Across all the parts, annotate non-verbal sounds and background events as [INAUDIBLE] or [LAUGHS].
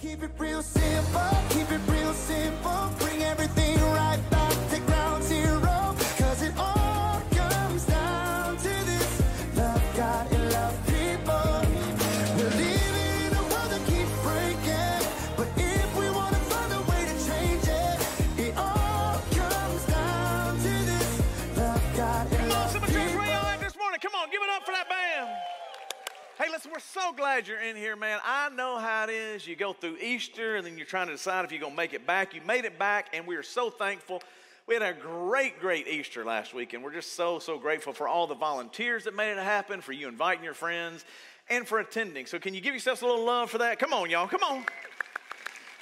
Keep it real so glad you're in here, man. I know how it is. You go through Easter and then you're trying to decide if you're going to make it back. You made it back, and we are so thankful. We had a great, great Easter last week, and we're just so, so grateful for all the volunteers that made it happen, for you inviting your friends, and for attending. So, can you give yourselves a little love for that? Come on, y'all. Come on.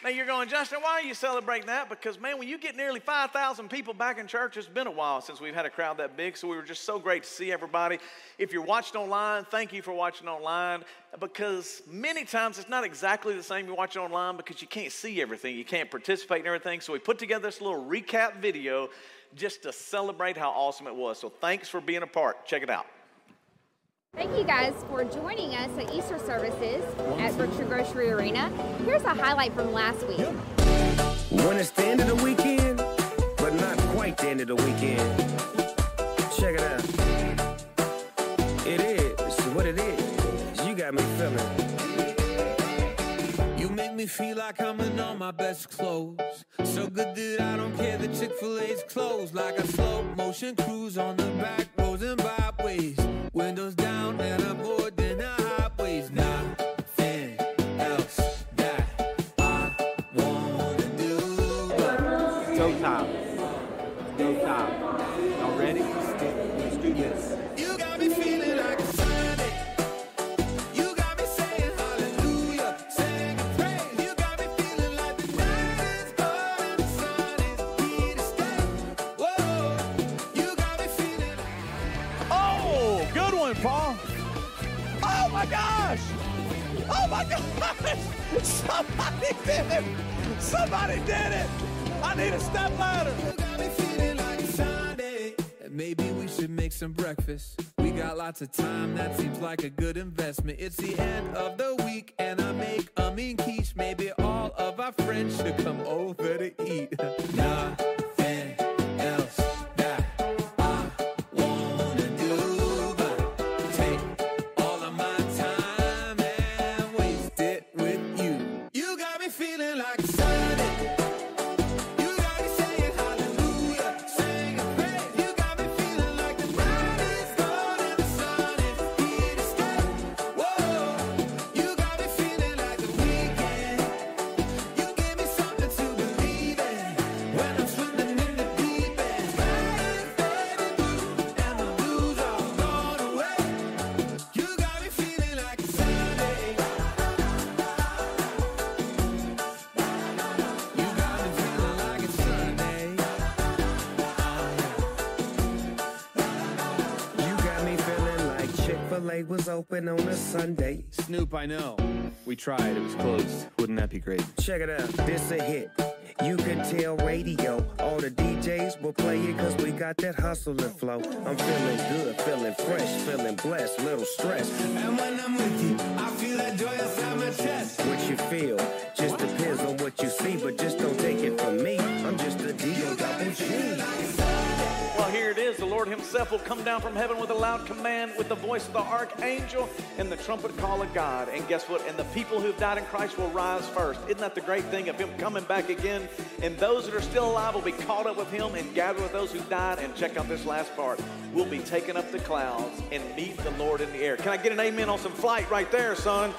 Now you're going, Justin, why are you celebrating that? Because, man, when you get nearly 5,000 people back in church, it's been a while since we've had a crowd that big. So we were just so great to see everybody. If you're watching online, thank you for watching online. Because many times it's not exactly the same you watch online because you can't see everything, you can't participate in everything. So we put together this little recap video just to celebrate how awesome it was. So thanks for being a part. Check it out. Thank you guys for joining us at Easter services at Brookshire Grocery Arena. Here's a highlight from last week. When it's the end of the weekend, but not quite the end of the weekend. Check it out. It is what it is. You got me feeling. You make me feel like I'm in all my best clothes. So good that I don't care that Chick fil A's closed. Like a slow motion cruise on the back lots of time, that seems like a good investment. It's the open on a Sunday. Snoop, I know. We tried. It was closed. Wouldn't that be great? Check it out. This a hit. You can tell radio. All the DJs will play it cause we got that hustle and flow. I'm feeling good, feeling fresh, feeling blessed, little stressed. And when I'm with you, I feel that joy inside my chest. What you feel just depends on what you see, but just Himself will come down from heaven with a loud command, with the voice of the archangel and the trumpet call of God. And guess what? And the people who've died in Christ will rise first. Isn't that the great thing of Him coming back again? And those that are still alive will be caught up with Him and gather with those who died. And check out this last part. We'll be taken up the clouds and meet the Lord in the air. Can I get an amen on some flight right there, son?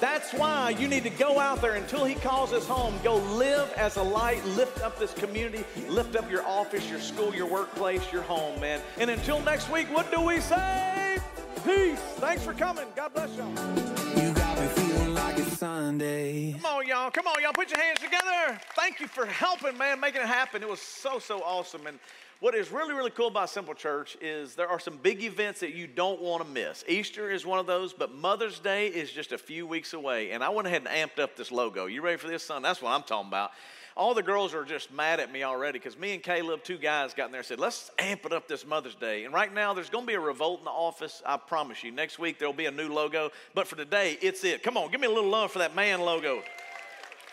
That's why you need to go out there until he calls us home. Go live as a light, lift up this community, lift up your office, your school, your workplace, your home, man. And until next week, what do we say? Peace. Thanks for coming. God bless y'all. You got me feeling like it's Sunday. Come on, y'all. Come on, y'all. Put your hands together. Thank you for helping, man, making it happen. It was so, so awesome. And what is really, really cool about Simple Church is there are some big events that you don't want to miss. Easter is one of those, but Mother's Day is just a few weeks away. And I went ahead and amped up this logo. You ready for this, son? That's what I'm talking about. All the girls are just mad at me already because me and Caleb, two guys, got in there and said, let's amp it up this Mother's Day. And right now, there's going to be a revolt in the office. I promise you. Next week, there'll be a new logo. But for today, it's it. Come on, give me a little love for that man logo.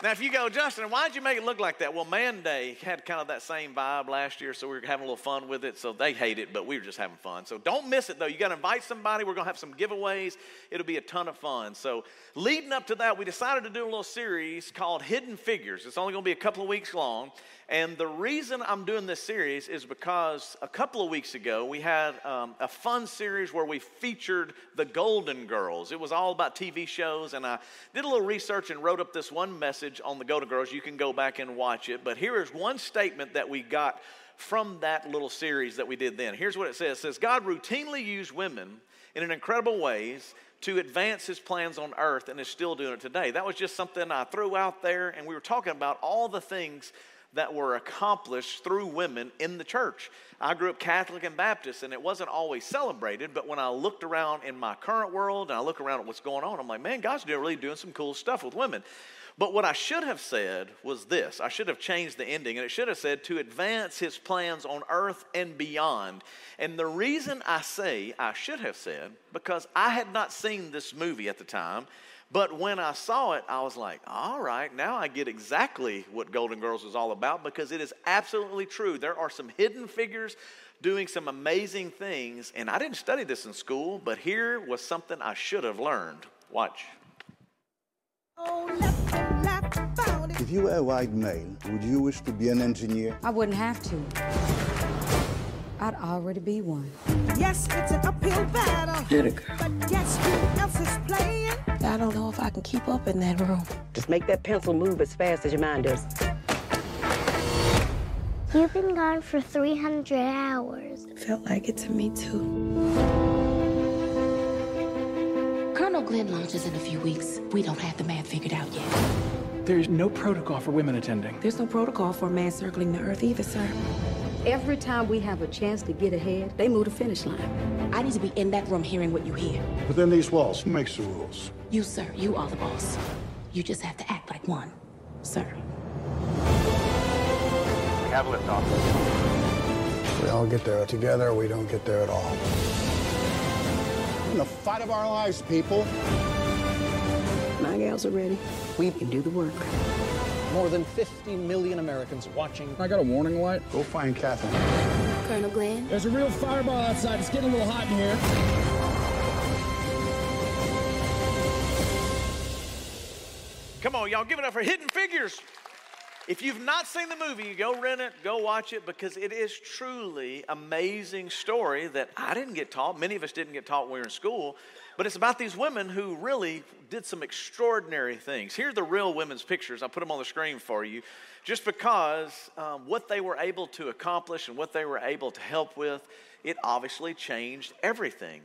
Now, if you go, Justin, why'd you make it look like that? Well, Man Day had kind of that same vibe last year, so we were having a little fun with it. So they hate it, but we were just having fun. So don't miss it, though. You got to invite somebody. We're going to have some giveaways. It'll be a ton of fun. So leading up to that, we decided to do a little series called Hidden Figures. It's only going to be a couple of weeks long. And the reason I'm doing this series is because a couple of weeks ago we had um, a fun series where we featured the Golden Girls. It was all about TV shows, and I did a little research and wrote up this one message on the Golden Girls. You can go back and watch it. But here is one statement that we got from that little series that we did then. Here's what it says: It says God routinely used women in an incredible ways to advance his plans on earth and is still doing it today. That was just something I threw out there, and we were talking about all the things that were accomplished through women in the church. I grew up Catholic and Baptist, and it wasn't always celebrated, but when I looked around in my current world and I look around at what's going on, I'm like, man, God's really doing some cool stuff with women. But what I should have said was this I should have changed the ending, and it should have said to advance his plans on earth and beyond. And the reason I say I should have said, because I had not seen this movie at the time. But when I saw it, I was like, all right, now I get exactly what Golden Girls is all about because it is absolutely true. There are some hidden figures doing some amazing things, and I didn't study this in school, but here was something I should have learned. Watch. Oh, If you were a white male, would you wish to be an engineer? I wouldn't have to. I'd already be one. Yes, it's an uphill battle. But guess who else is playing? I don't know if I can keep up in that room. Just make that pencil move as fast as your mind does. You've been gone for 300 hours. It felt like it to me, too. Colonel Glenn launches in a few weeks. We don't have the math figured out yet. There's no protocol for women attending. There's no protocol for a man circling the Earth either, sir. Every time we have a chance to get ahead, they move the finish line. I need to be in that room hearing what you hear. Within these walls, who makes the rules? You, sir. You are the boss. You just have to act like one, sir. We have liftoff. We all get there together, we don't get there at all. In the fight of our lives, people. My gals are ready. We can do the work. More than 50 million Americans watching. I got a warning light. Go find Katherine. Colonel Glenn. There's a real fireball outside. It's getting a little hot in here. Come on, y'all, give it up for Hidden Figures. If you've not seen the movie, go rent it, go watch it because it is truly amazing story that I didn't get taught. Many of us didn't get taught when we were in school, but it's about these women who really did some extraordinary things. Here are the real women's pictures. I'll put them on the screen for you, just because um, what they were able to accomplish and what they were able to help with, it obviously changed everything.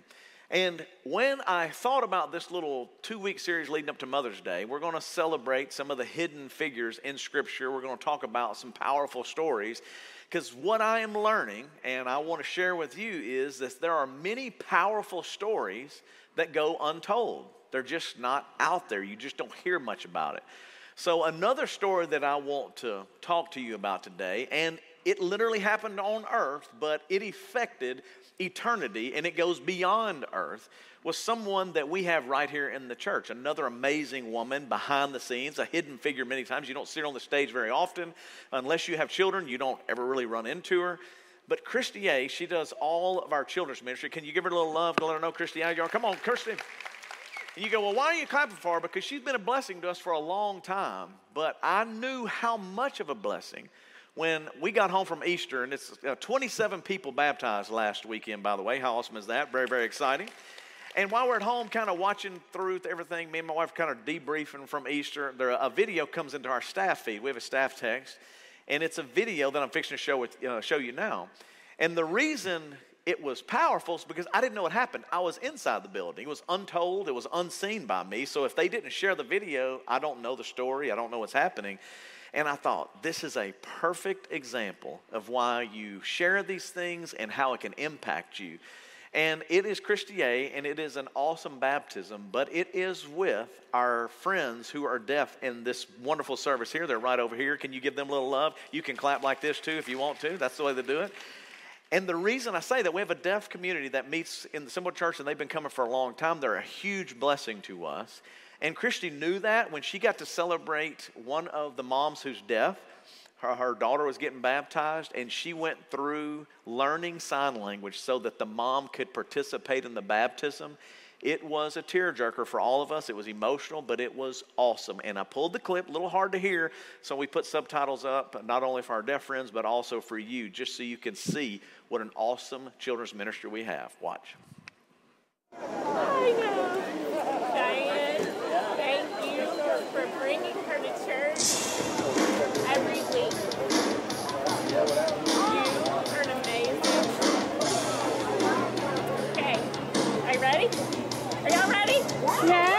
And when I thought about this little two week series leading up to Mother's Day, we're going to celebrate some of the hidden figures in Scripture. We're going to talk about some powerful stories. Because what I am learning, and I want to share with you, is that there are many powerful stories that go untold. They're just not out there. You just don't hear much about it. So, another story that I want to talk to you about today, and it literally happened on earth, but it affected eternity and it goes beyond earth was someone that we have right here in the church. Another amazing woman behind the scenes, a hidden figure many times. You don't see her on the stage very often. Unless you have children, you don't ever really run into her. But Christy A, she does all of our children's ministry. Can you give her a little love to let her know, Christy A? Y'all, come on, Christy. And you go, well, why are you clapping for her? Because she's been a blessing to us for a long time. But I knew how much of a blessing when we got home from Easter, and it's uh, 27 people baptized last weekend, by the way. How awesome is that? Very, very exciting. And while we're at home, kind of watching through everything, me and my wife kind of debriefing from Easter, there, a video comes into our staff feed. We have a staff text, and it's a video that I'm fixing to show, with, uh, show you now. And the reason it was powerful is because I didn't know what happened. I was inside the building. It was untold, it was unseen by me. So if they didn't share the video, I don't know the story, I don't know what's happening. And I thought, this is a perfect example of why you share these things and how it can impact you. And it is Christy A, and it is an awesome baptism, but it is with our friends who are deaf in this wonderful service here. They're right over here. Can you give them a little love? You can clap like this too if you want to. That's the way they do it. And the reason I say that, we have a deaf community that meets in the Simple Church, and they've been coming for a long time. They're a huge blessing to us. And Christy knew that when she got to celebrate one of the moms who's deaf. Her, her daughter was getting baptized, and she went through learning sign language so that the mom could participate in the baptism. It was a tearjerker for all of us. It was emotional, but it was awesome. And I pulled the clip, a little hard to hear, so we put subtitles up, not only for our deaf friends, but also for you, just so you can see what an awesome children's ministry we have. Watch. Yeah.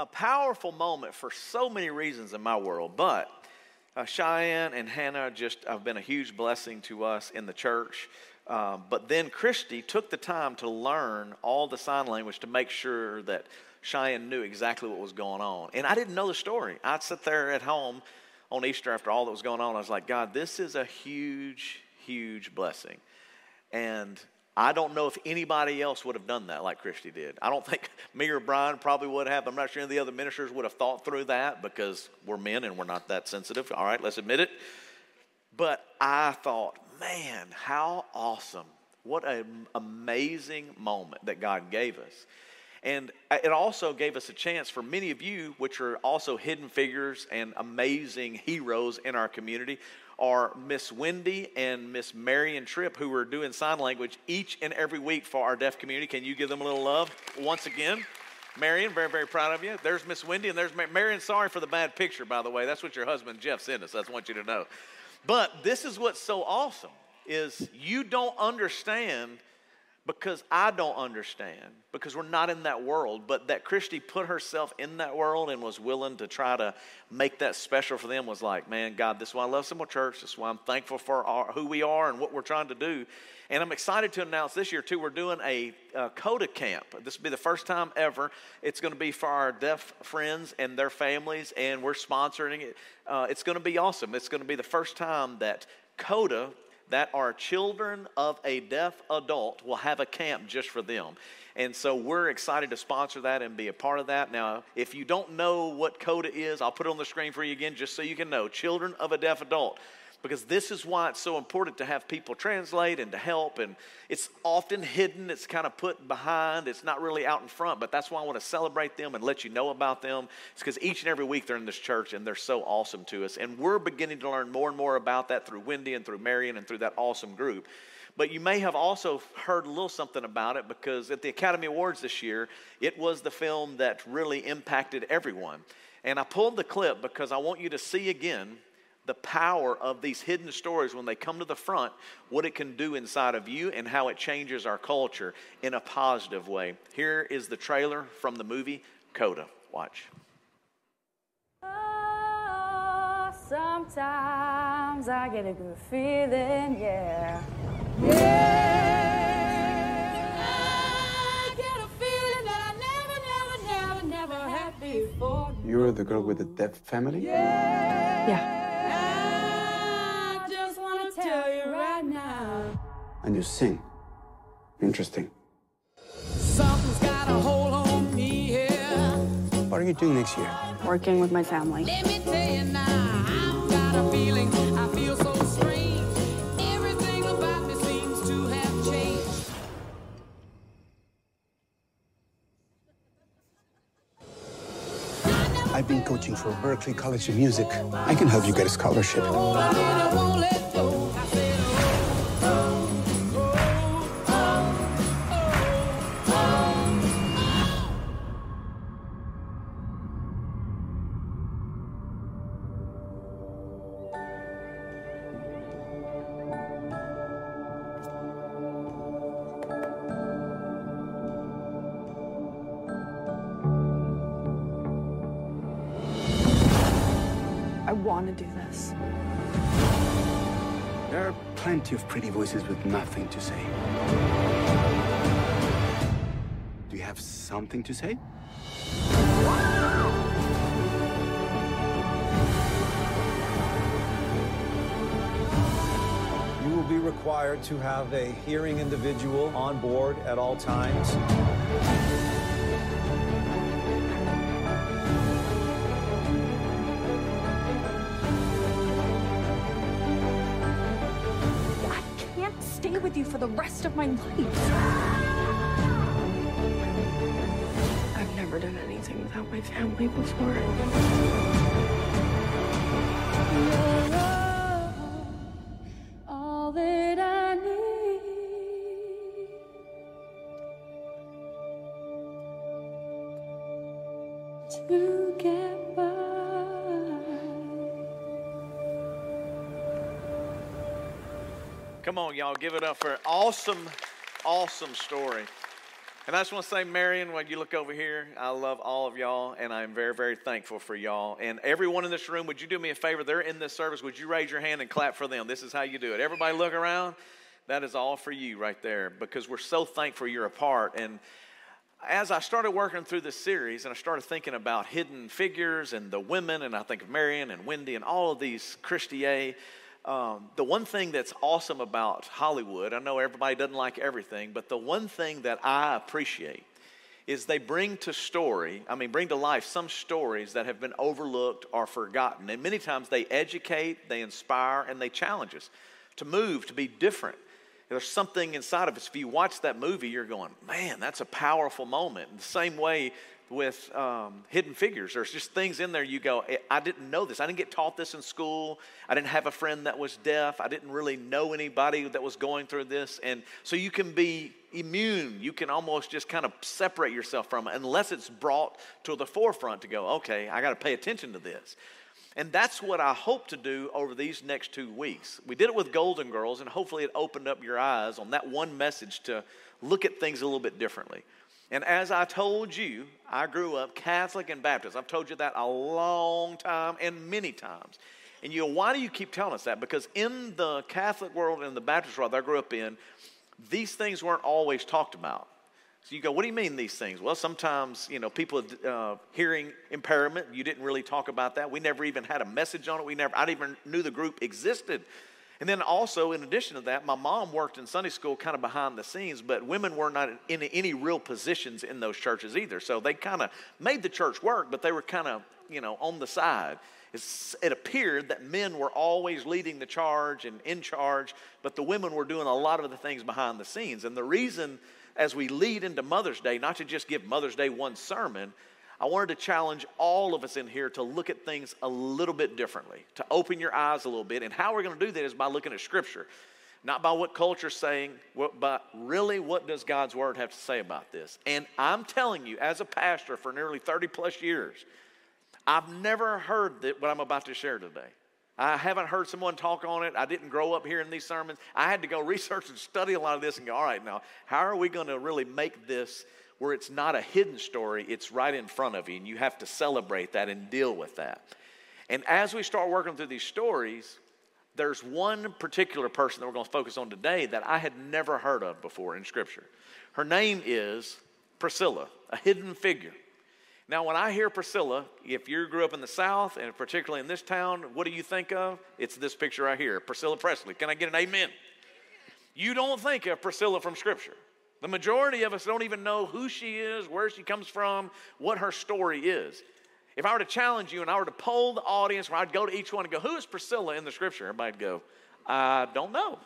A powerful moment for so many reasons in my world, but uh, Cheyenne and Hannah just have been a huge blessing to us in the church. Um, but then Christy took the time to learn all the sign language to make sure that Cheyenne knew exactly what was going on. And I didn't know the story. I'd sit there at home on Easter after all that was going on. I was like, God, this is a huge, huge blessing. And I don't know if anybody else would have done that like Christy did. I don't think [LAUGHS] me or Brian probably would have. I'm not sure any of the other ministers would have thought through that because we're men and we're not that sensitive. All right, let's admit it. But I thought, man, how awesome. What an amazing moment that God gave us. And it also gave us a chance for many of you, which are also hidden figures and amazing heroes in our community, are Miss Wendy and Miss Marion Tripp, who are doing sign language each and every week for our deaf community. Can you give them a little love once again? Marion, very, very proud of you. There's Miss Wendy, and there's Mar- Marion. Sorry for the bad picture, by the way. That's what your husband Jeff sent us. I want you to know. But this is what's so awesome is you don't understand because I don't understand, because we're not in that world, but that Christy put herself in that world and was willing to try to make that special for them was like, man, God, this is why I love Simple Church. This is why I'm thankful for our, who we are and what we're trying to do. And I'm excited to announce this year, too, we're doing a, uh CODA camp. This will be the first time ever. It's going to be for our deaf friends and their families, and we're sponsoring it. Uh, it's going to be awesome. It's going to be the first time that CODA, that are children of a deaf adult will have a camp just for them. And so we're excited to sponsor that and be a part of that. Now, if you don't know what CODA is, I'll put it on the screen for you again just so you can know. Children of a deaf adult. Because this is why it's so important to have people translate and to help. And it's often hidden, it's kind of put behind, it's not really out in front. But that's why I want to celebrate them and let you know about them. It's because each and every week they're in this church and they're so awesome to us. And we're beginning to learn more and more about that through Wendy and through Marion and through that awesome group. But you may have also heard a little something about it because at the Academy Awards this year, it was the film that really impacted everyone. And I pulled the clip because I want you to see again the power of these hidden stories when they come to the front, what it can do inside of you and how it changes our culture in a positive way. Here is the trailer from the movie Coda. Watch. Oh, sometimes I get a good feeling, yeah. Yeah. I get a feeling that I never, never, never, never had before. You're the girl with the deaf family? Yeah. I And you sing. Interesting. Something's got a hold on me here. What are you doing next year? Working with my family. Let me tell you now, I've got a feeling I feel so strange. Everything about me seems to have changed. I've been coaching for Berklee College of Music. I can help you get a scholarship. Oh, plenty of pretty voices with nothing to say. Do you have something to say? You will be required to have a hearing individual on board at all times. For the rest of my life. I've never done anything without my family before. Come on, y'all, give it up for an awesome, awesome story. And I just want to say, Marion, when you look over here, I love all of y'all, and I'm very, very thankful for y'all. And everyone in this room, would you do me a favor? They're in this service. Would you raise your hand and clap for them? This is how you do it. Everybody look around. That is all for you right there because we're so thankful you're a part. And as I started working through this series and I started thinking about hidden figures and the women, and I think of Marion and Wendy and all of these Christier, um, the one thing that's awesome about Hollywood, I know everybody doesn't like everything, but the one thing that I appreciate is they bring to story, I mean, bring to life some stories that have been overlooked or forgotten. And many times they educate, they inspire, and they challenge us to move, to be different. There's something inside of us. If you watch that movie, you're going, man, that's a powerful moment. The same way with um, Hidden Figures, there's just things in there you go, "Eh, I didn't know this. I didn't get taught this in school. I didn't have a friend that was deaf. I didn't really know anybody that was going through this. And so you can be immune. You can almost just kind of separate yourself from it unless it's brought to the forefront to go, okay, I got to pay attention to this. And that's what I hope to do over these next two weeks. We did it with Golden Girls, and hopefully it opened up your eyes on that one message to look at things a little bit differently. And as I told you, I grew up Catholic and Baptist. I've told you that a long time and many times. And you know, why do you keep telling us that? Because in the Catholic world and the Baptist world I grew up in, these things weren't always talked about. So you go, what do you mean these things? Well, sometimes, you know, people uh, hearing impairment, you didn't really talk about that. We never even had a message on it. We never, I didn't even knew the group existed. And then also, in addition to that, my mom worked in Sunday school kind of behind the scenes, but women were not in any real positions in those churches either. So they kind of made the church work, but they were kind of, you know, on the side. It's, it appeared that men were always leading the charge and in charge, but the women were doing a lot of the things behind the scenes. And the reason, as we lead into Mother's Day, not to just give Mother's Day one sermon, I wanted to challenge all of us in here to look at things a little bit differently, to open your eyes a little bit. And how we're going to do that is by looking at Scripture, not by what culture's saying, but really what does God's Word have to say about this. And I'm telling you, as a pastor for nearly 30 plus years, I've never heard that what I'm about to share today. I haven't heard someone talk on it. I didn't grow up hearing these sermons. I had to go [LAUGHS] research and study a lot of this and go, all right, now, how are we going to really make this where it's not a hidden story, it's right in front of you, and you have to celebrate that and deal with that. And as we start working through these stories, there's one particular person that we're going to focus on today that I had never heard of before in Scripture. Her name is Priscilla, a hidden figure. Now, when I hear Priscilla, if you grew up in the South, and particularly in this town, what do you think of? It's this picture right here Priscilla Presley. Can I get an amen? You don't think of Priscilla from Scripture. The majority of us don't even know who she is, where she comes from, what her story is. If I were to challenge you and I were to poll the audience where I'd go to each one and go, Who is Priscilla in the scripture? Everybody'd go, I don't know.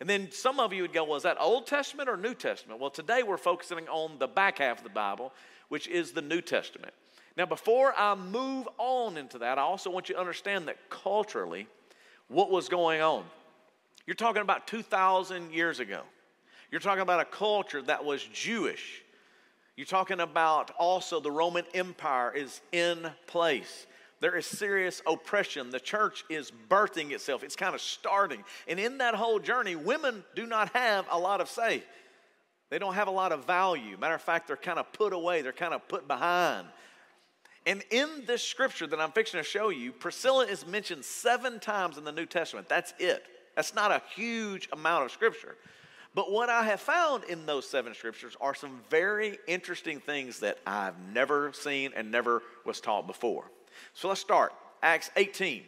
And then some of you would go, Well, is that Old Testament or New Testament? Well, today we're focusing on the back half of the Bible, which is the New Testament. Now, before I move on into that, I also want you to understand that culturally, what was going on. You're talking about 2,000 years ago. You're talking about a culture that was Jewish. You're talking about also the Roman Empire is in place. There is serious oppression. The church is birthing itself, it's kind of starting. And in that whole journey, women do not have a lot of say. They don't have a lot of value. Matter of fact, they're kind of put away, they're kind of put behind. And in this scripture that I'm fixing to show you, Priscilla is mentioned seven times in the New Testament. That's it. That's not a huge amount of scripture. But what I have found in those seven scriptures are some very interesting things that I've never seen and never was taught before. So let's start. Acts 18.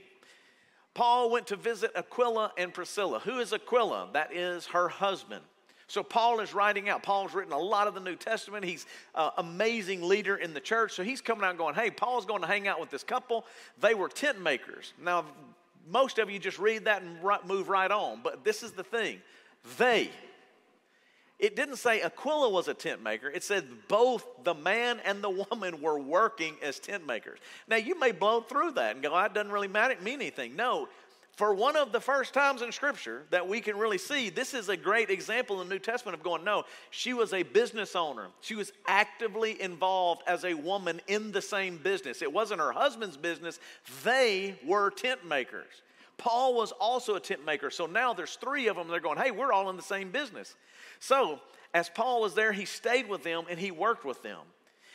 Paul went to visit Aquila and Priscilla. Who is Aquila? That is her husband. So Paul is writing out. Paul's written a lot of the New Testament. He's an amazing leader in the church. So he's coming out going, hey, Paul's going to hang out with this couple. They were tent makers. Now, most of you just read that and move right on. But this is the thing. They, it didn't say Aquila was a tent maker. It said both the man and the woman were working as tent makers. Now, you may blow through that and go, that doesn't really matter, It mean anything. No, for one of the first times in Scripture that we can really see, this is a great example in the New Testament of going, no, she was a business owner. She was actively involved as a woman in the same business. It wasn't her husband's business, they were tent makers. Paul was also a tent maker. So now there's three of them. They're going, hey, we're all in the same business. So as Paul was there, he stayed with them and he worked with them.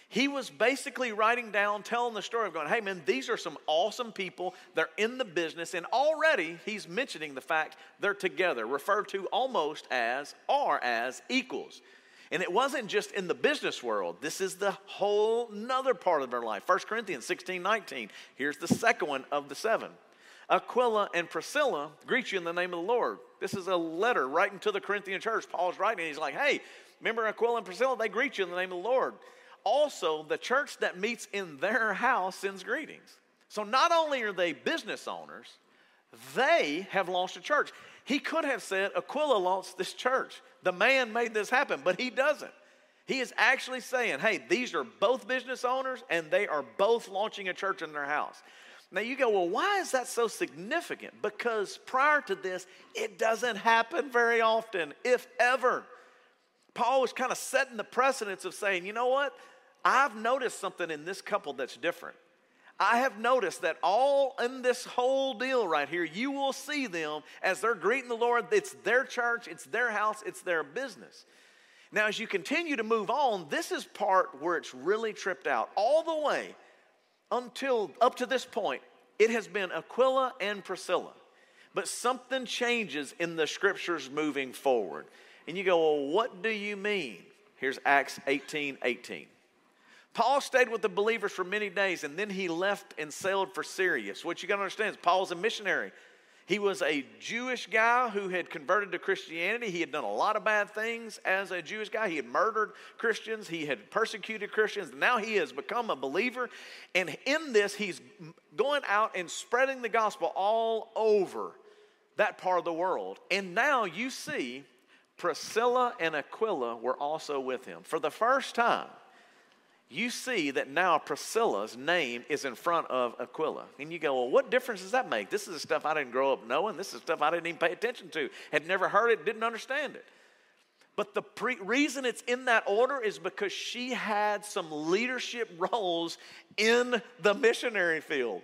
He was basically writing down, telling the story of going, hey man, these are some awesome people. They're in the business, and already he's mentioning the fact they're together, referred to almost as are as equals. And it wasn't just in the business world. This is the whole nother part of their life. 1 Corinthians 16, 19. Here's the second one of the seven. Aquila and Priscilla greet you in the name of the Lord. This is a letter writing to the Corinthian church. Paul's writing, he's like, hey, remember Aquila and Priscilla? They greet you in the name of the Lord. Also, the church that meets in their house sends greetings. So not only are they business owners, they have launched a church. He could have said, Aquila launched this church. The man made this happen, but he doesn't. He is actually saying, hey, these are both business owners and they are both launching a church in their house. Now you go, well, why is that so significant? Because prior to this, it doesn't happen very often, if ever. Paul was kind of setting the precedence of saying, you know what? I've noticed something in this couple that's different. I have noticed that all in this whole deal right here, you will see them as they're greeting the Lord. It's their church, it's their house, it's their business. Now, as you continue to move on, this is part where it's really tripped out. All the way until up to this point, it has been Aquila and Priscilla. But something changes in the scriptures moving forward. And you go, well, what do you mean? Here's Acts 18 18. Paul stayed with the believers for many days and then he left and sailed for Syria. So, what you got to understand is Paul's a missionary. He was a Jewish guy who had converted to Christianity. He had done a lot of bad things as a Jewish guy. He had murdered Christians, he had persecuted Christians. Now he has become a believer. And in this, he's going out and spreading the gospel all over that part of the world. And now you see Priscilla and Aquila were also with him. For the first time, you see that now Priscilla's name is in front of Aquila. And you go, well, what difference does that make? This is stuff I didn't grow up knowing. This is stuff I didn't even pay attention to, had never heard it, didn't understand it. But the pre- reason it's in that order is because she had some leadership [LAUGHS] roles in the missionary field.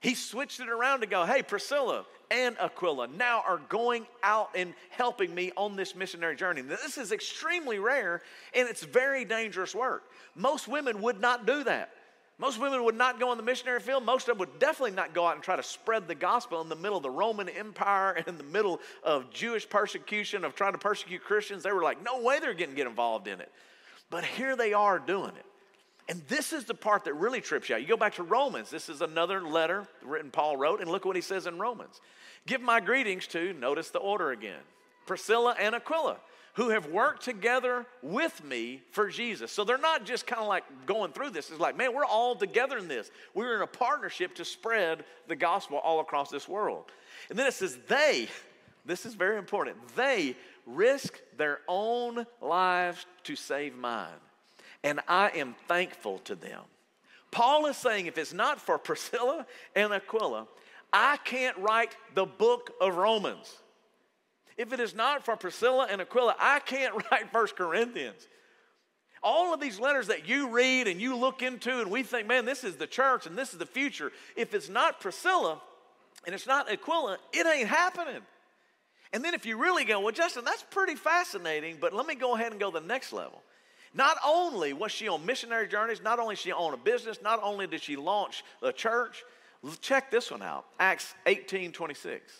He switched it around to go, hey, Priscilla and Aquila now are going out and helping me on this missionary journey. Now, this is extremely rare and it's very dangerous work. Most women would not do that. Most women would not go in the missionary field. Most of them would definitely not go out and try to spread the gospel in the middle of the Roman Empire and [LAUGHS] in the middle of Jewish persecution, of trying to persecute Christians. They were like, no way they're getting get involved in it. But here they are doing it. And this is the part that really trips you out. You go back to Romans. This is another letter written Paul wrote, and look what he says in Romans. Give my greetings to, notice the order again, Priscilla and Aquila, who have worked together with me for Jesus. So they're not just kind of like going through this. It's like, man, we're all together in this. We're in a partnership to spread the gospel all across this world. And then it says, they, this is very important, they risk their own lives to save mine and I am thankful to them. Paul is saying if it's not for Priscilla and Aquila, I can't write the book of Romans. If it is not for Priscilla and Aquila, I can't [LAUGHS] write First Corinthians. All of these letters that you read and you look into, and we think, man, this is the church and this is the future. If it's not Priscilla and it's not Aquila, it ain't happening. And then if you really go, well, Justin, that's pretty fascinating, but let me go ahead and go the next level. Not only was she on missionary journeys, not only she owned a business, not only did she launch a church, check this one out Acts 18 26.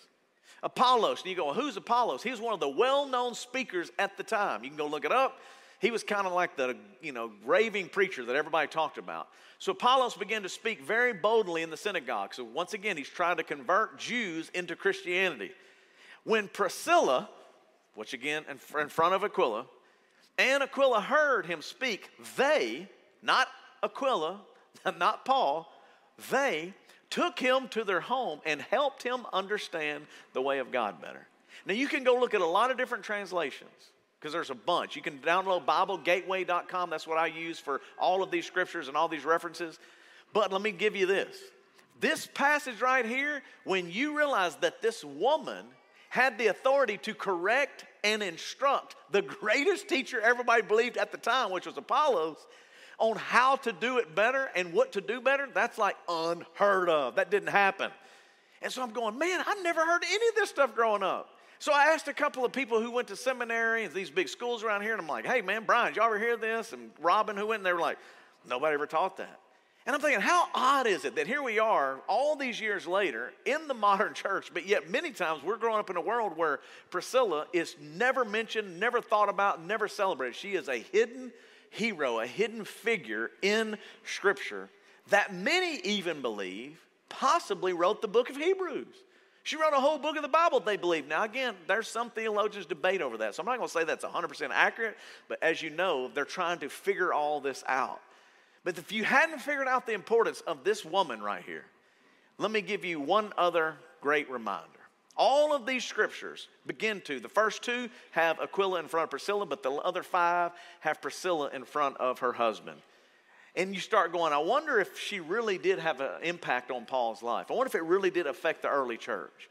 Apollos, and you go, who's Apollos? He was one of the well known speakers at the time. You can go look it up. He was kind of like the, you know, raving preacher that everybody talked about. So Apollos began to speak very boldly in the synagogue. So once again, he's trying to convert Jews into Christianity. When Priscilla, which again in front of Aquila, and Aquila heard him speak, they, not Aquila, [LAUGHS] not Paul, they took him to their home and helped him understand the way of God better. Now you can go look at a lot of different translations because there's a bunch. You can download BibleGateway.com. That's what I use for all of these scriptures and all these references. But let me give you this. This passage right here, when you realize that this woman had the authority to correct and instruct the greatest teacher everybody believed at the time, which was Apollos, on how to do it better and what to do better, that's like unheard of. That didn't happen. And so I'm going, man, I never heard any of this stuff growing up. So I asked a couple of people who went to seminary and these big schools around here, and I'm like, hey, man, Brian, y'all ever hear this? And Robin, who went, and they were like, nobody ever taught that. And I'm thinking, how odd is it that here we are all these years later in the modern [LAUGHS] church, but yet many times we're growing up in a world where Priscilla is never mentioned, never thought about, never celebrated. She is a hidden hero, a hidden figure in Scripture that many even believe possibly wrote the book of Hebrews. She wrote a whole book of the Bible, they believe. Now, again, there's some theologians debate over that. So I'm not going to say that's 100% accurate, but as you know, they're trying to figure all this out. But if you hadn't figured out the importance of this woman right here, let me give you one other great reminder. All of these scriptures begin to, the first two have Aquila in front of Priscilla, but the other five have Priscilla in front of her husband. And you start going, I wonder if she really did have an impact on Paul's life. I wonder if it really did affect the early church.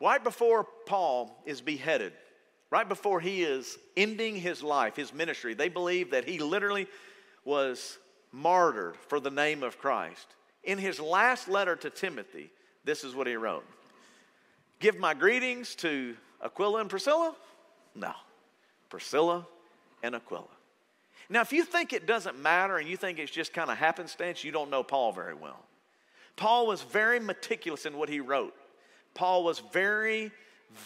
Right before Paul is beheaded, right before he is ending his life, his ministry, they believe that he literally was martyred for the name of Christ. In his last letter to Timothy, this is what he wrote Give my greetings to Aquila and Priscilla? No, Priscilla and Aquila. Now, if you think it doesn't matter and you think it's just kind of happenstance, you don't know Paul very well. Paul was very meticulous in what he wrote. Paul was very,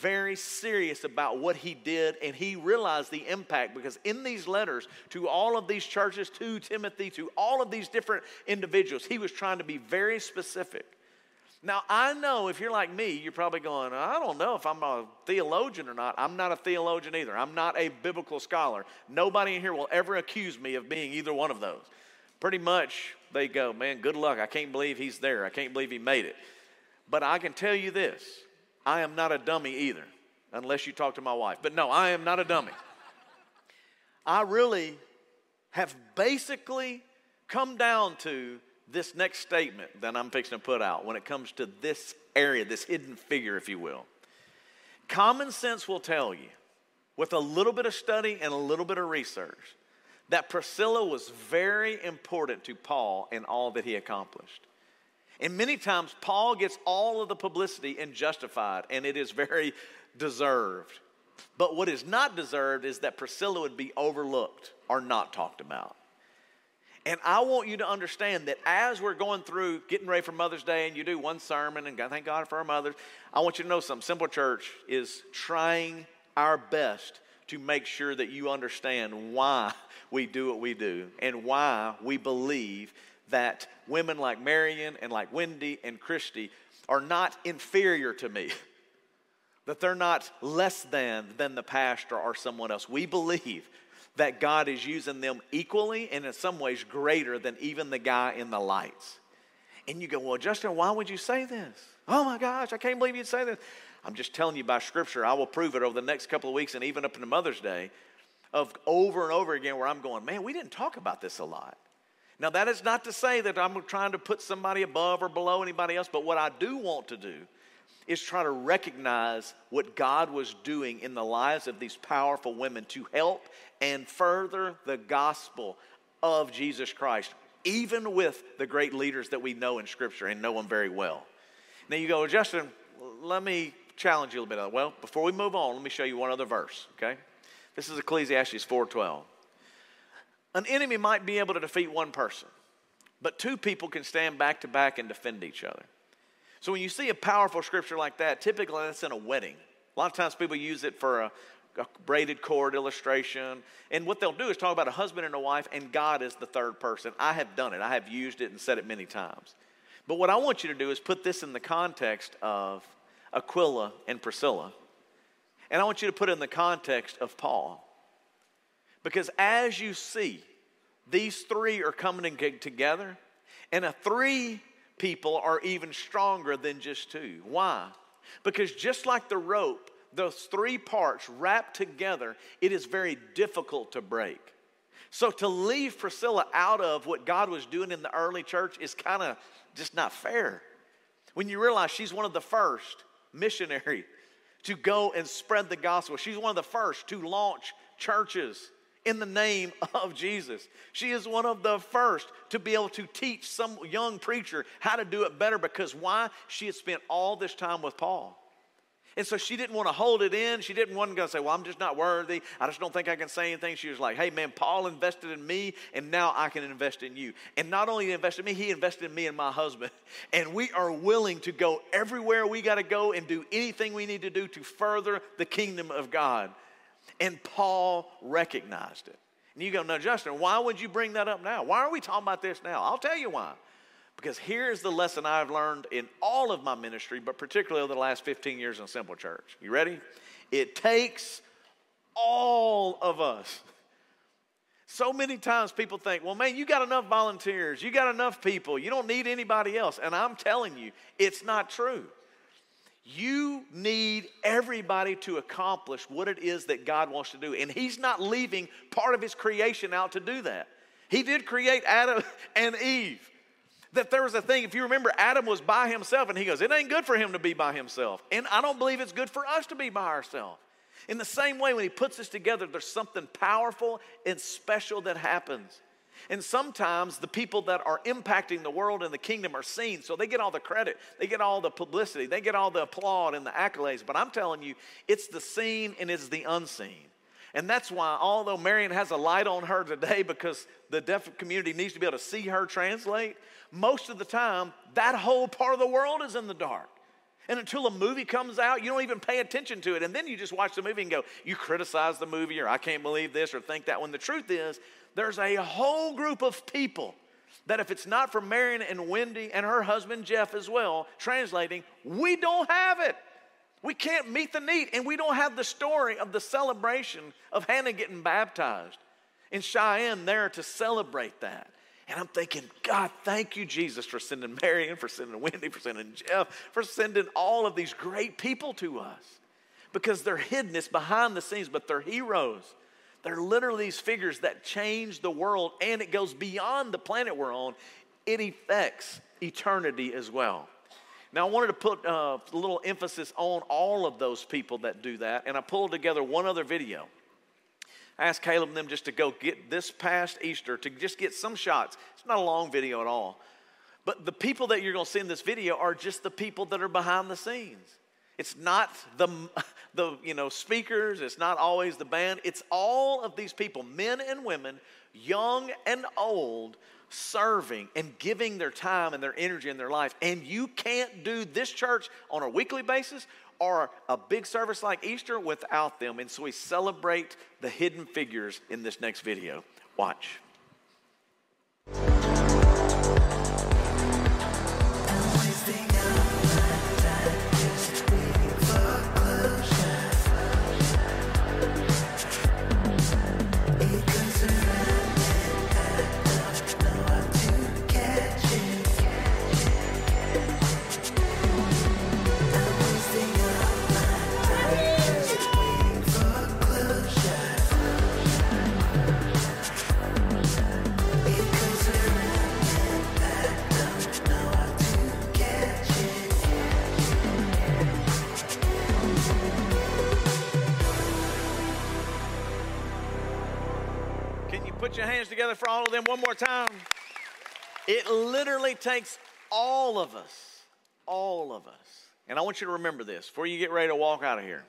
very serious about what he did, and he realized the impact because in these letters to all of these churches, to Timothy, to all of these different individuals, he was trying to be very specific. Now, I know if you're like me, you're probably going, I don't know if I'm a theologian or not. I'm not a theologian either. I'm not a biblical scholar. Nobody in here will ever accuse me of being either one of those. Pretty much, they go, man, good luck. I can't believe he's there. I can't believe he made it. But I can tell you this I am not a dummy either, unless you talk to my wife. But no, I am not a dummy. I really have basically come down to this next statement that I'm fixing to put out when it comes to this area, this hidden figure, if you will. Common sense will tell you, with a little bit of study and a little bit of research, that Priscilla was very important to Paul in all that he accomplished. And many times, Paul gets all of the publicity and justified, and it is very deserved. But what is not deserved is that Priscilla would be overlooked or not talked about. And I want you to understand that as we're going through getting ready for Mother's Day and you do one sermon and thank God for our mothers, I want you to know something. Simple Church is trying our best to make sure that you understand why we do what we do and why we believe that women like Marion and like Wendy and Christy are not inferior to me. [LAUGHS] That they're not less than than the pastor or someone else. We believe that God is using them equally and in some ways greater than even the guy in the lights. And you go, Well, Justin, why would you say this? Oh my gosh, I can't believe you'd say this. I'm just telling you by scripture, I will prove it over the next couple of weeks and even up into Mother's Day of over and over again where I'm going, Man, we didn't talk about this a lot. Now, that is not to say that I'm trying to put somebody above or below anybody else, but what I do want to do is try to recognize what God was doing in the lives of these powerful women to help and further the gospel of Jesus Christ, even with the great leaders that we know in Scripture and know them very well. Now you go, Justin, let me challenge you a little bit. Well, before we move on, let me show you one other verse, okay? This is Ecclesiastes 4:12. An enemy might be able to defeat one person, but two people can stand back to back and defend each other. So when you see a powerful scripture like that, typically that's in a wedding. A lot of times people use it for a, a braided cord illustration. And what they'll do is talk about a husband and a wife, and God is the third person. I have done it, I have used it and said it many times. But what I want you to do is put this in the context of Aquila and Priscilla. And I want you to put it in the context of Paul. Because as you see, these three are coming together, and a three people are even stronger than just two. Why? Because just like the rope, those three parts wrapped together, it is very difficult to break. So to leave Priscilla out of what God was doing in the early church is kind of just not fair. When you realize she's one of the first missionary [LAUGHS] to go and spread the gospel. She's one of the first to launch churches in the name [LAUGHS] of Jesus. She is one of the first to be able to teach some young preacher how to do it better because why? She had spent all this time with Paul. And so she didn't want to hold it in. She didn't want to go say, Well, I'm just not worthy. I just don't think I can say anything. She was like, Hey, man, Paul invested in me, and now I can invest in you. And not only invested in me, he invested in me and my husband. [LAUGHS] And we are willing to go everywhere we got to go and do anything we need to do to further the kingdom of God. And Paul recognized it. And you go, No, Justin, why would you bring that up now? Why are we talking about this now? I'll tell you why. Because here's the lesson I've learned in all of my ministry, but particularly over the last 15 years in Simple Church. You ready? It takes all of us. So many times people think, well, man, you got enough volunteers, you got enough people, you don't need anybody else. And I'm telling you, it's not true. You need everybody to accomplish what it is that God wants to do. And He's not leaving part of His creation out to do that. He did create Adam [LAUGHS] and Eve that there was a thing, if you remember, Adam was by himself, and he goes, It ain't good for him to be by himself. And I don't believe it's good for us to be by ourselves. In the same way, when he puts us together, there's something powerful and special that happens. And sometimes the people that are impacting the world and the kingdom are seen, so they get all the credit, they get all the publicity, they get all the applaud and the accolades. But I'm telling you, it's the seen and it's the unseen. And that's why, although Marion has a light on her today because the deaf community needs to be able to see her translate, most of the time, that whole part of the world is in the dark. And until a movie comes out, you don't even pay attention to it. And then you just watch the movie and go, you criticize the movie, or I can't believe this, or think that. When the truth is, there's a whole group of people that if it's not for Marion and Wendy and her husband Jeff as well, translating, we don't have it. We can't meet the need, and we don't have the story of the celebration of Hannah getting baptized in Cheyenne there to celebrate that. And I'm thinking, God, thank you, Jesus, for sending Marion, for sending Wendy, for sending Jeff, for sending all of these great people to us. Because they're hidden, it's behind the scenes, but they're heroes. They're literally these figures that change the world, and it goes beyond the planet we're on. It affects eternity as well. Now, I wanted to put uh, a little emphasis on all of those people that do that, and I pulled together one other video. I asked Caleb and them just to go get this past Easter to just get some shots. It's not a long video at all. But the people that you're going to see in this video are just the people that are behind the scenes. It's not the, [LAUGHS] the you know, speakers, it's not always the band. It's all of these people, men and women, young and old, serving and giving their time and their energy and their life. And you can't do this church on a weekly basis or a big service like Easter without them. And so we celebrate the hidden figures in this next video. Watch. For all of them one more time? It literally takes all of us, all of us. And I want you to remember this before you get ready to walk out of here.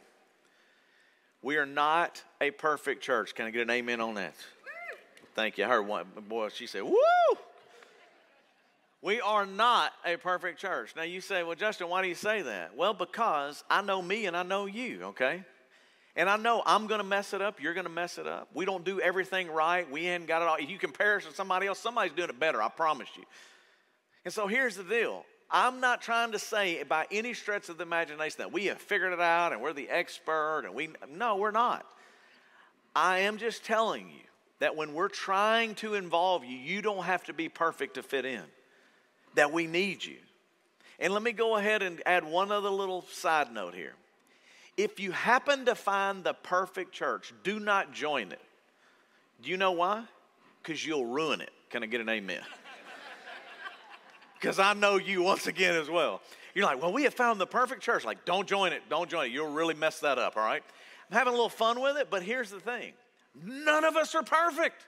We are not a perfect church. Can I get an amen on that? Thank you. I heard one boy, she said, Woo! We are not a perfect church. Now you say, Well, Justin, why do you say that? Well, because I know me and I know you, okay? And I know I'm going to mess it up. You're going to mess it up. We don't do everything right. We ain't got it all. If you compare us to somebody else, somebody's doing it better, I promise you. And so here's the deal I'm not trying to say by any stretch of the imagination that we have figured it out and we're the expert and we, no, we're not. I am just telling you that when we're trying to involve you, you don't have to be perfect to fit in, that we need you. And let me go ahead and add one other little side note here. If you happen to find the perfect church, do not join it. Do you know why? Because you'll ruin it. Can I get an amen? [LAUGHS] Because I know you once again as well. You're like, well, we have found the perfect church. Like, don't join it. Don't join it. You'll really mess that up, all right? I'm having a little fun with it, but here's the thing none of us are perfect.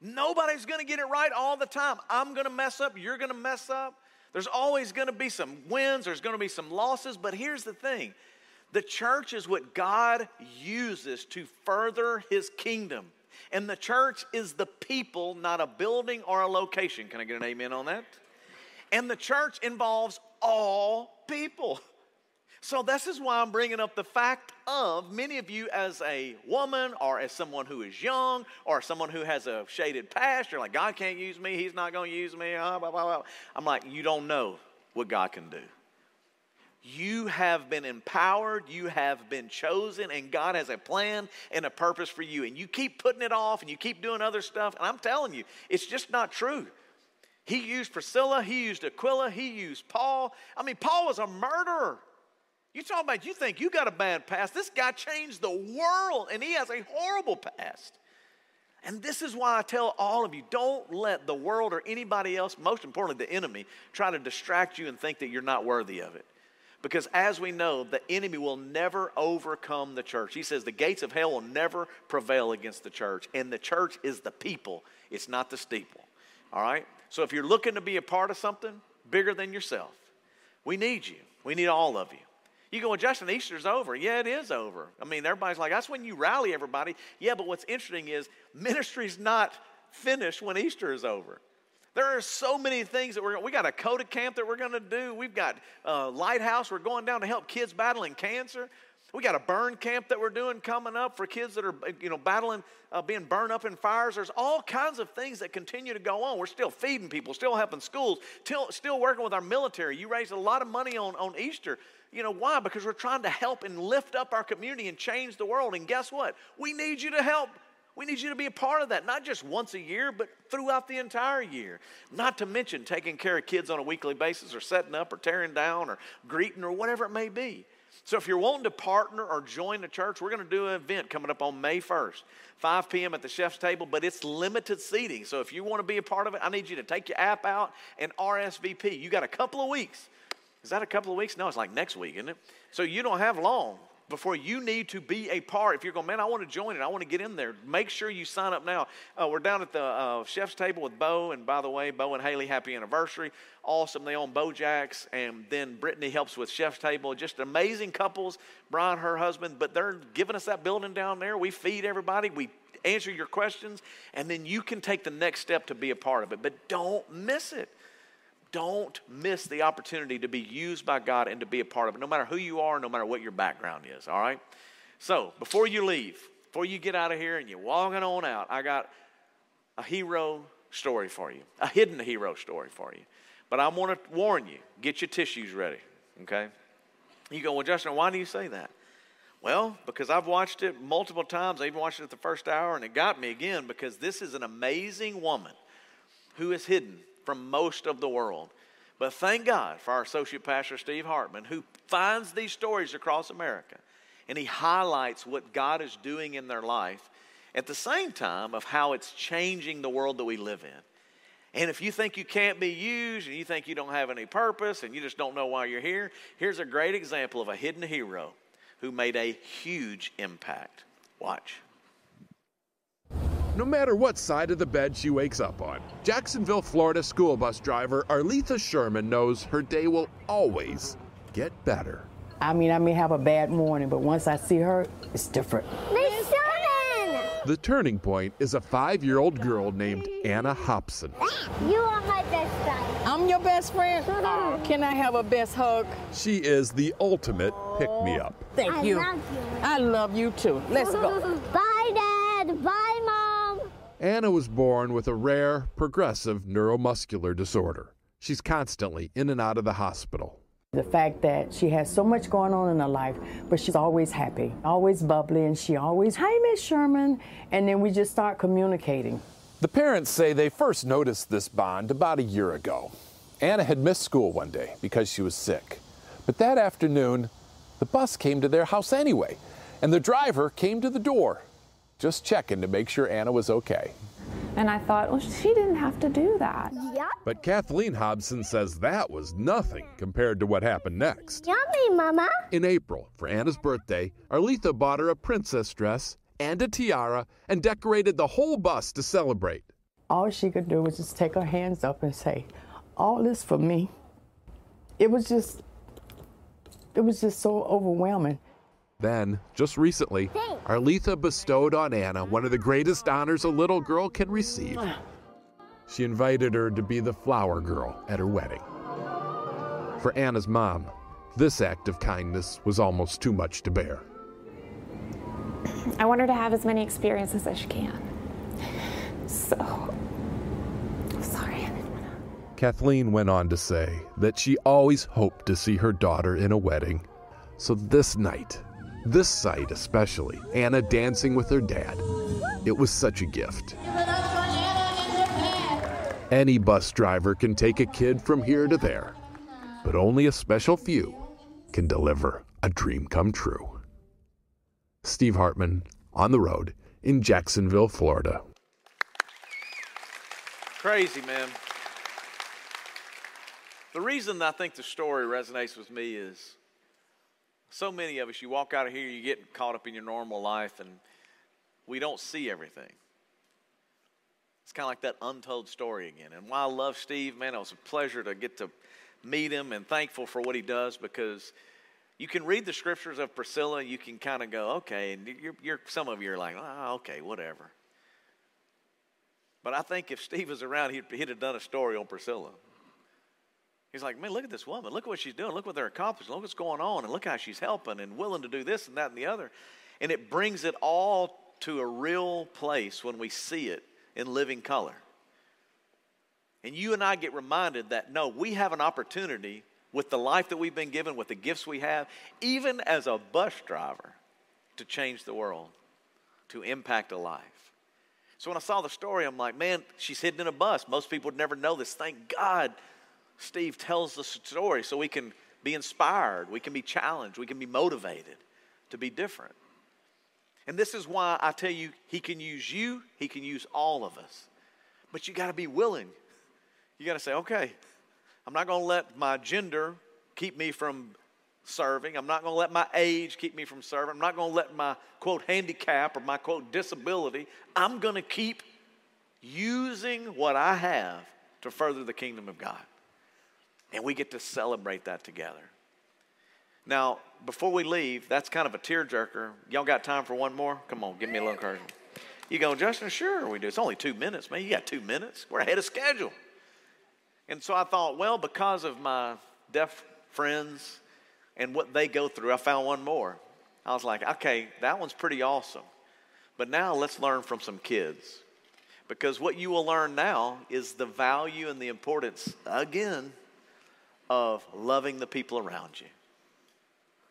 Nobody's going to get it right all the time. I'm going to mess up. You're going to mess up. There's always going to be some wins, there's going to be some losses, but here's the thing the church is what God uses to further his kingdom. And the church is the people, not a building or a location. Can I get an amen on that? And the church involves all people. So, this is why I'm bringing up the fact of many of you, as a woman or as someone who is young or someone who has a shaded past, you're like, God can't use me, He's not going to use me. Ah, blah. I'm like, you don't know what God can do. You have been empowered, you have been chosen, and God has a plan and a purpose for you. And you keep putting it off and you keep doing other stuff. And I'm telling you, it's just not true. He used Priscilla, he used Aquila, he used Paul. I mean, Paul was a murderer. You talk about you think you got a bad past. This guy changed the world and he has a horrible past. And this is why I tell all of you don't let the world or anybody else, most importantly the enemy, try to distract you and think that you're not worthy of it. Because as we know, the enemy will never overcome the church. He says the gates of hell will never prevail against the church. And the church is the people, it's not the steeple. All right? So if you're looking to be a part of something bigger than yourself, we need you. We need all of you. You go, well, Justin, Easter's over. Yeah, it is over. I mean, everybody's like, that's when you rally everybody. Yeah, but what's interesting is ministry's not finished when Easter is over. There are so many things that we're we got a CODA camp that we're going to do. We've got a lighthouse. We're going down to help kids battling cancer. We got a burn camp that we're doing coming up for kids that are you know battling uh, being burned up in fires. There's all kinds of things that continue to go on. We're still feeding people, still helping schools, still, still working with our military. You raised a lot of money on, on Easter. You know why? Because we're trying to help and lift up our community and change the world. And guess what? We need you to help we need you to be a part of that, not just once a year, but throughout the entire year. Not to mention taking care of kids on a weekly basis, or setting up, or tearing down, or greeting, or whatever it may be. So if you're wanting to partner or join the church, we're going to do an event coming up on May 1st, 5 p.m. at the chef's table, but it's limited seating. So if you want to be a part of it, I need you to take your app out and RSVP. You got a couple of weeks. Is that a couple of weeks? No, it's like next week, isn't it? So you don't have long before you need to be a part. If you're going, man, I want to join it, I want to get in there, make sure you sign up now. Uh, we're down at the uh, chef's table with Bo, and by the way, Bo and Haley, happy anniversary. Awesome. They own Bojack's, and then Brittany helps with chef's table. Just amazing couples, Brian, her husband, but they're giving us that building down there. We feed everybody, we answer your questions, and then you can take the next step to be a part of it. But don't miss it. Don't miss the opportunity to be used by God and to be a part of it, no matter who you are, no matter what your background is, all right? So, before you leave, before you get out of here and you're walking on out, I got a hero story for you, a hidden hero story for you. But I want to warn you get your tissues ready, okay? You go, well, Justin, why do you say that? Well, because I've watched it multiple times. I even watched it the first hour, and it got me again because this is an amazing woman who is hidden from most of the world. But thank God for our associate pastor, Steve Hartman, who finds these stories across America and he highlights what God is doing in their life at the same time of how it's changing the world that we live in. And if you think you can't be used and you think you don't have any purpose and you just don't know why you're here, here's a great example of a hidden hero who made a huge impact. Watch. No matter what side of the bed she wakes up on, Jacksonville, Florida school bus driver Arletha Sherman knows her day will always get better. I mean, I may have a bad morning, but once I see her, it's different. Miss Sherman! The turning point is a five year old girl named Anna Hobson. You are my best friend. I'm your best friend. Oh, can I have a best hug? She is the ultimate pick me up. Thank I you. love you. I love you too. Let's go. [LAUGHS] Bye, Dad. Bye, Mom. Anna was born with a rare, progressive neuromuscular disorder. She's constantly in and out of the hospital. The fact that she has so much going on in her life, but she's always happy, always bubbly, and she always, hi, Miss Sherman. And then we just start communicating. The parents say they first noticed this bond about a year ago. Anna had missed school one day because she was sick. But that afternoon, the bus came to their house anyway, and the driver came to the door, just checking to make sure Anna was okay. And I thought, well, she didn't have to do that. Yep. But Kathleen Hobson says that was nothing compared to what happened next. Yummy, Mama. In April, for Anna's birthday, Arletha bought her a princess dress and a tiara and decorated the whole bus to celebrate. All she could do was just take her hands up and say, all this for me. It was just, it was just so overwhelming. Then, just recently, Arletha bestowed on Anna one of the greatest honors a little girl can receive. She invited her to be the flower girl at her wedding. For Anna's mom, this act of kindness was almost too much to bear. I want her to have as many experiences as she can. So, I'm sorry. Anna. Kathleen went on to say that she always hoped to see her daughter in a wedding. So this night, this sight especially, Anna dancing with her dad, it was such a gift. Any bus driver can take a kid from here to there, but only a special few can deliver a dream come true. Steve Hartman, on the road in Jacksonville, Florida. Crazy, man. The reason I think the story resonates with me is so many of us, you walk out of here, you get caught up in your normal life, and we don't see everything. It's kind of like that untold story again. And while I love Steve, man, it was a pleasure to get to meet him and thankful for what he does because you can read the scriptures of Priscilla, you can kind of go, okay, and you're, you're, some of you are like, oh, okay, whatever. But I think if Steve was around, he'd, he'd have done a story on Priscilla. He's like, man, look at this woman. Look at what she's doing. Look what they're accomplishing. Look what's going on. And look how she's helping and willing to do this and that and the other. And it brings it all to a real place when we see it in living color. And you and I get reminded that no, we have an opportunity with the life that we've been given, with the gifts we have, even as a bus driver, to change the world, to impact a life. So when I saw the story, I'm like, man, she's hidden in a bus. Most people would never know this. Thank God Steve tells the story so we can be inspired, we can be challenged, we can be motivated to be different. And this is why I tell you, he can use you, he can use all of us. But you got to be willing. You got to say, okay, I'm not going to let my gender keep me from serving. I'm not going to let my age keep me from serving. I'm not going to let my quote handicap or my quote disability. I'm going to keep using what I have to further the kingdom of God. And we get to celebrate that together. Now, before we leave, that's kind of a tearjerker. Y'all got time for one more? Come on, give me a little encouragement. You go, Justin? Sure, we do. It's only two minutes, man. You got two minutes. We're ahead of schedule. And so I thought, well, because of my deaf friends and what they go through, I found one more. I was like, okay, that one's pretty awesome. But now let's learn from some kids. Because what you will learn now is the value and the importance, again, of loving the people around you,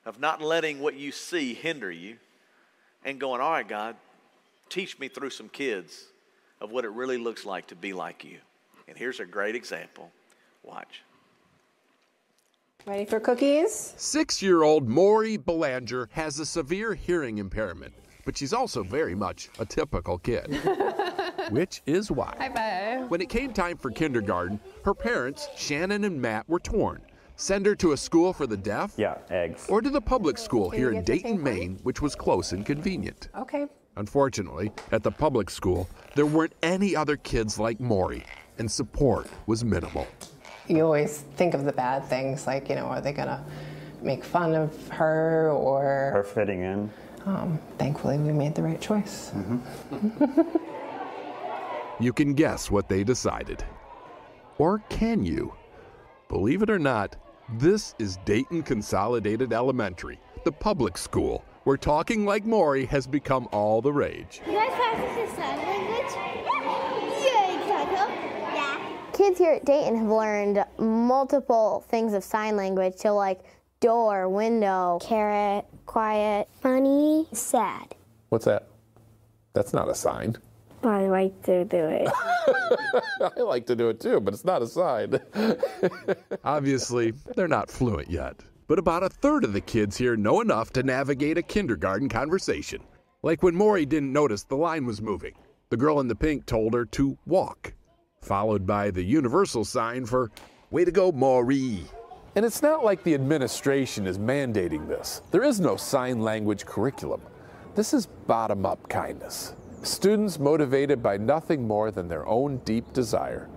of not letting what you see hinder you, and going, all right, God, teach me through some kids of what it really looks like to be like you. And here's a great example. Watch. Ready for cookies? Six year old Maury Belanger has a severe hearing impairment, but she's also very much a typical kid. [LAUGHS] [LAUGHS] Which is why, High five. when it came time for kindergarten, her parents, Shannon and Matt, were torn. Send her to a school for the deaf? Yeah, eggs. Or to the public school here in Dayton. Maine, which was close and convenient. Okay. Unfortunately, at the public school, there weren't any other kids like Maury, and support was minimal. You always think of the bad things, like, you know, are they going to make fun of her or. Her fitting in. Um, thankfully, we made the right choice. [LAUGHS] You can guess what they decided. Or can you? Believe it or not, this is Dayton Consolidated Elementary, the public school, where talking like Maury has become all the rage. You guys practice sign language? Yeah, exactly. Yeah. Kids here at Dayton have learned multiple things of sign language, so like door, window, carrot, quiet, funny, sad. What's that? That's not a sign. I like to do it. [LAUGHS] I like to do it too, but it's not a sign. [LAUGHS] Obviously, they're not fluent yet, but about a third of the kids here know enough to navigate a kindergarten conversation. Like when Maury didn't notice the line was moving. The girl in the pink told her to walk, followed by the universal sign for way to go, Maury. And it's not like the administration is mandating this. There is no sign language curriculum. This is bottom up kindness. Students motivated by nothing more than their own deep desire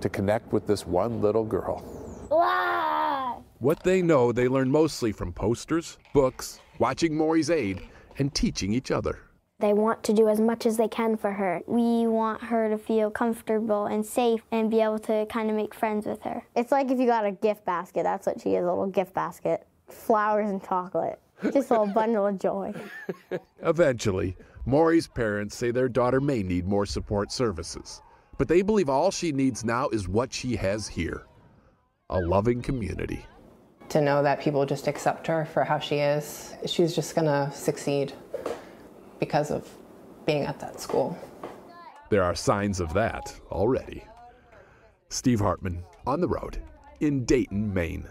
to connect with this one little girl. Wow. What they know, they learn mostly from posters, books, watching Maury's aid, and teaching each other. They want to do as much as they can for her. We want her to feel comfortable and safe and be able to kind of make friends with her. It's like if you got a gift basket, that's what she is a little gift basket. Flowers and chocolate. Just a little bundle of joy. [LAUGHS] Eventually, Maury's parents say their daughter may need more support services, but they believe all she needs now is what she has here a loving community. To know that people just accept her for how she is, she's just gonna succeed because of being at that school. There are signs of that already. Steve Hartman on the road in Dayton, Maine.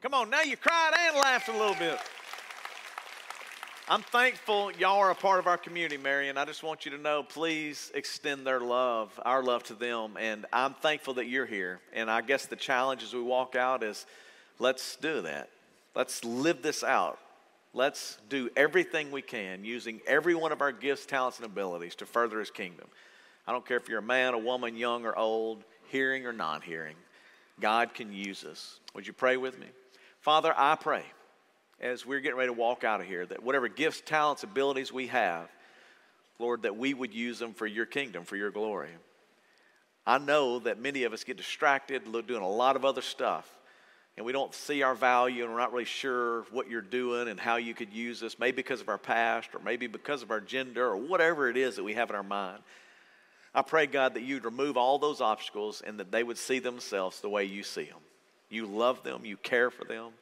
Come on, now you cried and laughed a little bit. I'm thankful y'all are a part of our community, Marion. I just want you to know, please extend their love, our love to them. And I'm thankful that you're here. And I guess the challenge as we walk out is let's do that. Let's live this out. Let's do everything we can using every one of our gifts, talents, and abilities to further His kingdom. I don't care if you're a man, a woman, young or old, hearing or non hearing. God can use us. Would you pray with me? Father, I pray as we're getting ready to walk out of here that whatever gifts, talents, abilities we have, Lord, that we would use them for your kingdom, for your glory. I know that many of us get distracted doing a lot of other stuff, and we don't see our value, and we're not really sure what you're doing and how you could use us, maybe because of our past, or maybe because of our gender, or whatever it is that we have in our mind. I pray, God, that you'd remove all those obstacles and that they would see themselves the way you see them. You love them, you care for them,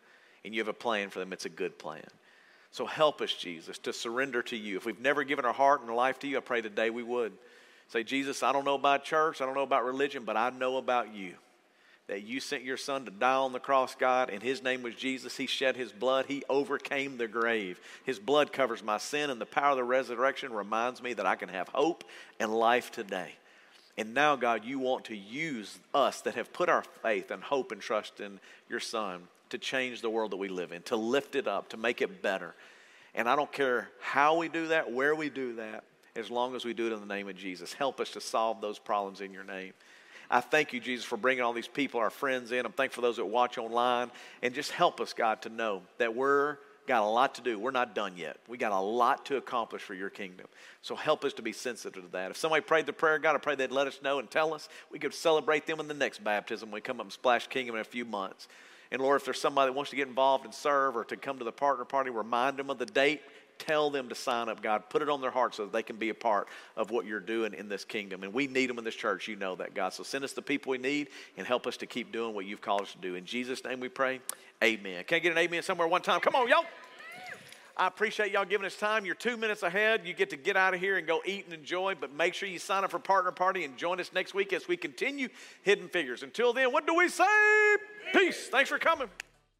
and you have a plan for them. It's a good plan. So help us, Jesus, to surrender to you. If we've never given our heart and our life to you, I pray today we would. Say, Jesus, I don't know about church, I don't know about religion, but I know about you. That you sent your son to die on the cross, God, and his name was Jesus. He shed his blood, he overcame the grave. His blood covers my sin, and the power of the resurrection reminds me that I can have hope and life today. And now, God, you want to use us that have put our faith and hope and trust in your son to change the world that we live in, to lift it up, to make it better. And I don't care how we do that, where we do that, as long as we do it in the name of Jesus. Help us to solve those problems in your name. I thank you, Jesus, for bringing all these people, our friends in. I'm thankful for those that watch online. And just help us, God, to know that we're got a lot to do. We're not done yet. We got a lot to accomplish for your kingdom. So help us to be sensitive to that. If somebody prayed the prayer, God, I pray they'd let us know and tell us. We could celebrate them in the next baptism we come up and splash kingdom in a few months. And Lord, if there's somebody that wants to get involved and serve or to come to the partner party, remind them of the date. Tell them to sign up, God. Put it on their heart so that they can be a part of what you're doing in this kingdom. And we need them in this church. You know that, God. So send us the people we need and help us to keep doing what you've called us to do. In Jesus' name we pray. Amen. Can I get an amen somewhere one time? Come on, y'all. I appreciate y'all giving us time. You're two minutes ahead. You get to get out of here and go eat and enjoy, but make sure you sign up for Partner Party and join us next week as we continue Hidden Figures. Until then, what do we say? Peace. Thanks for coming.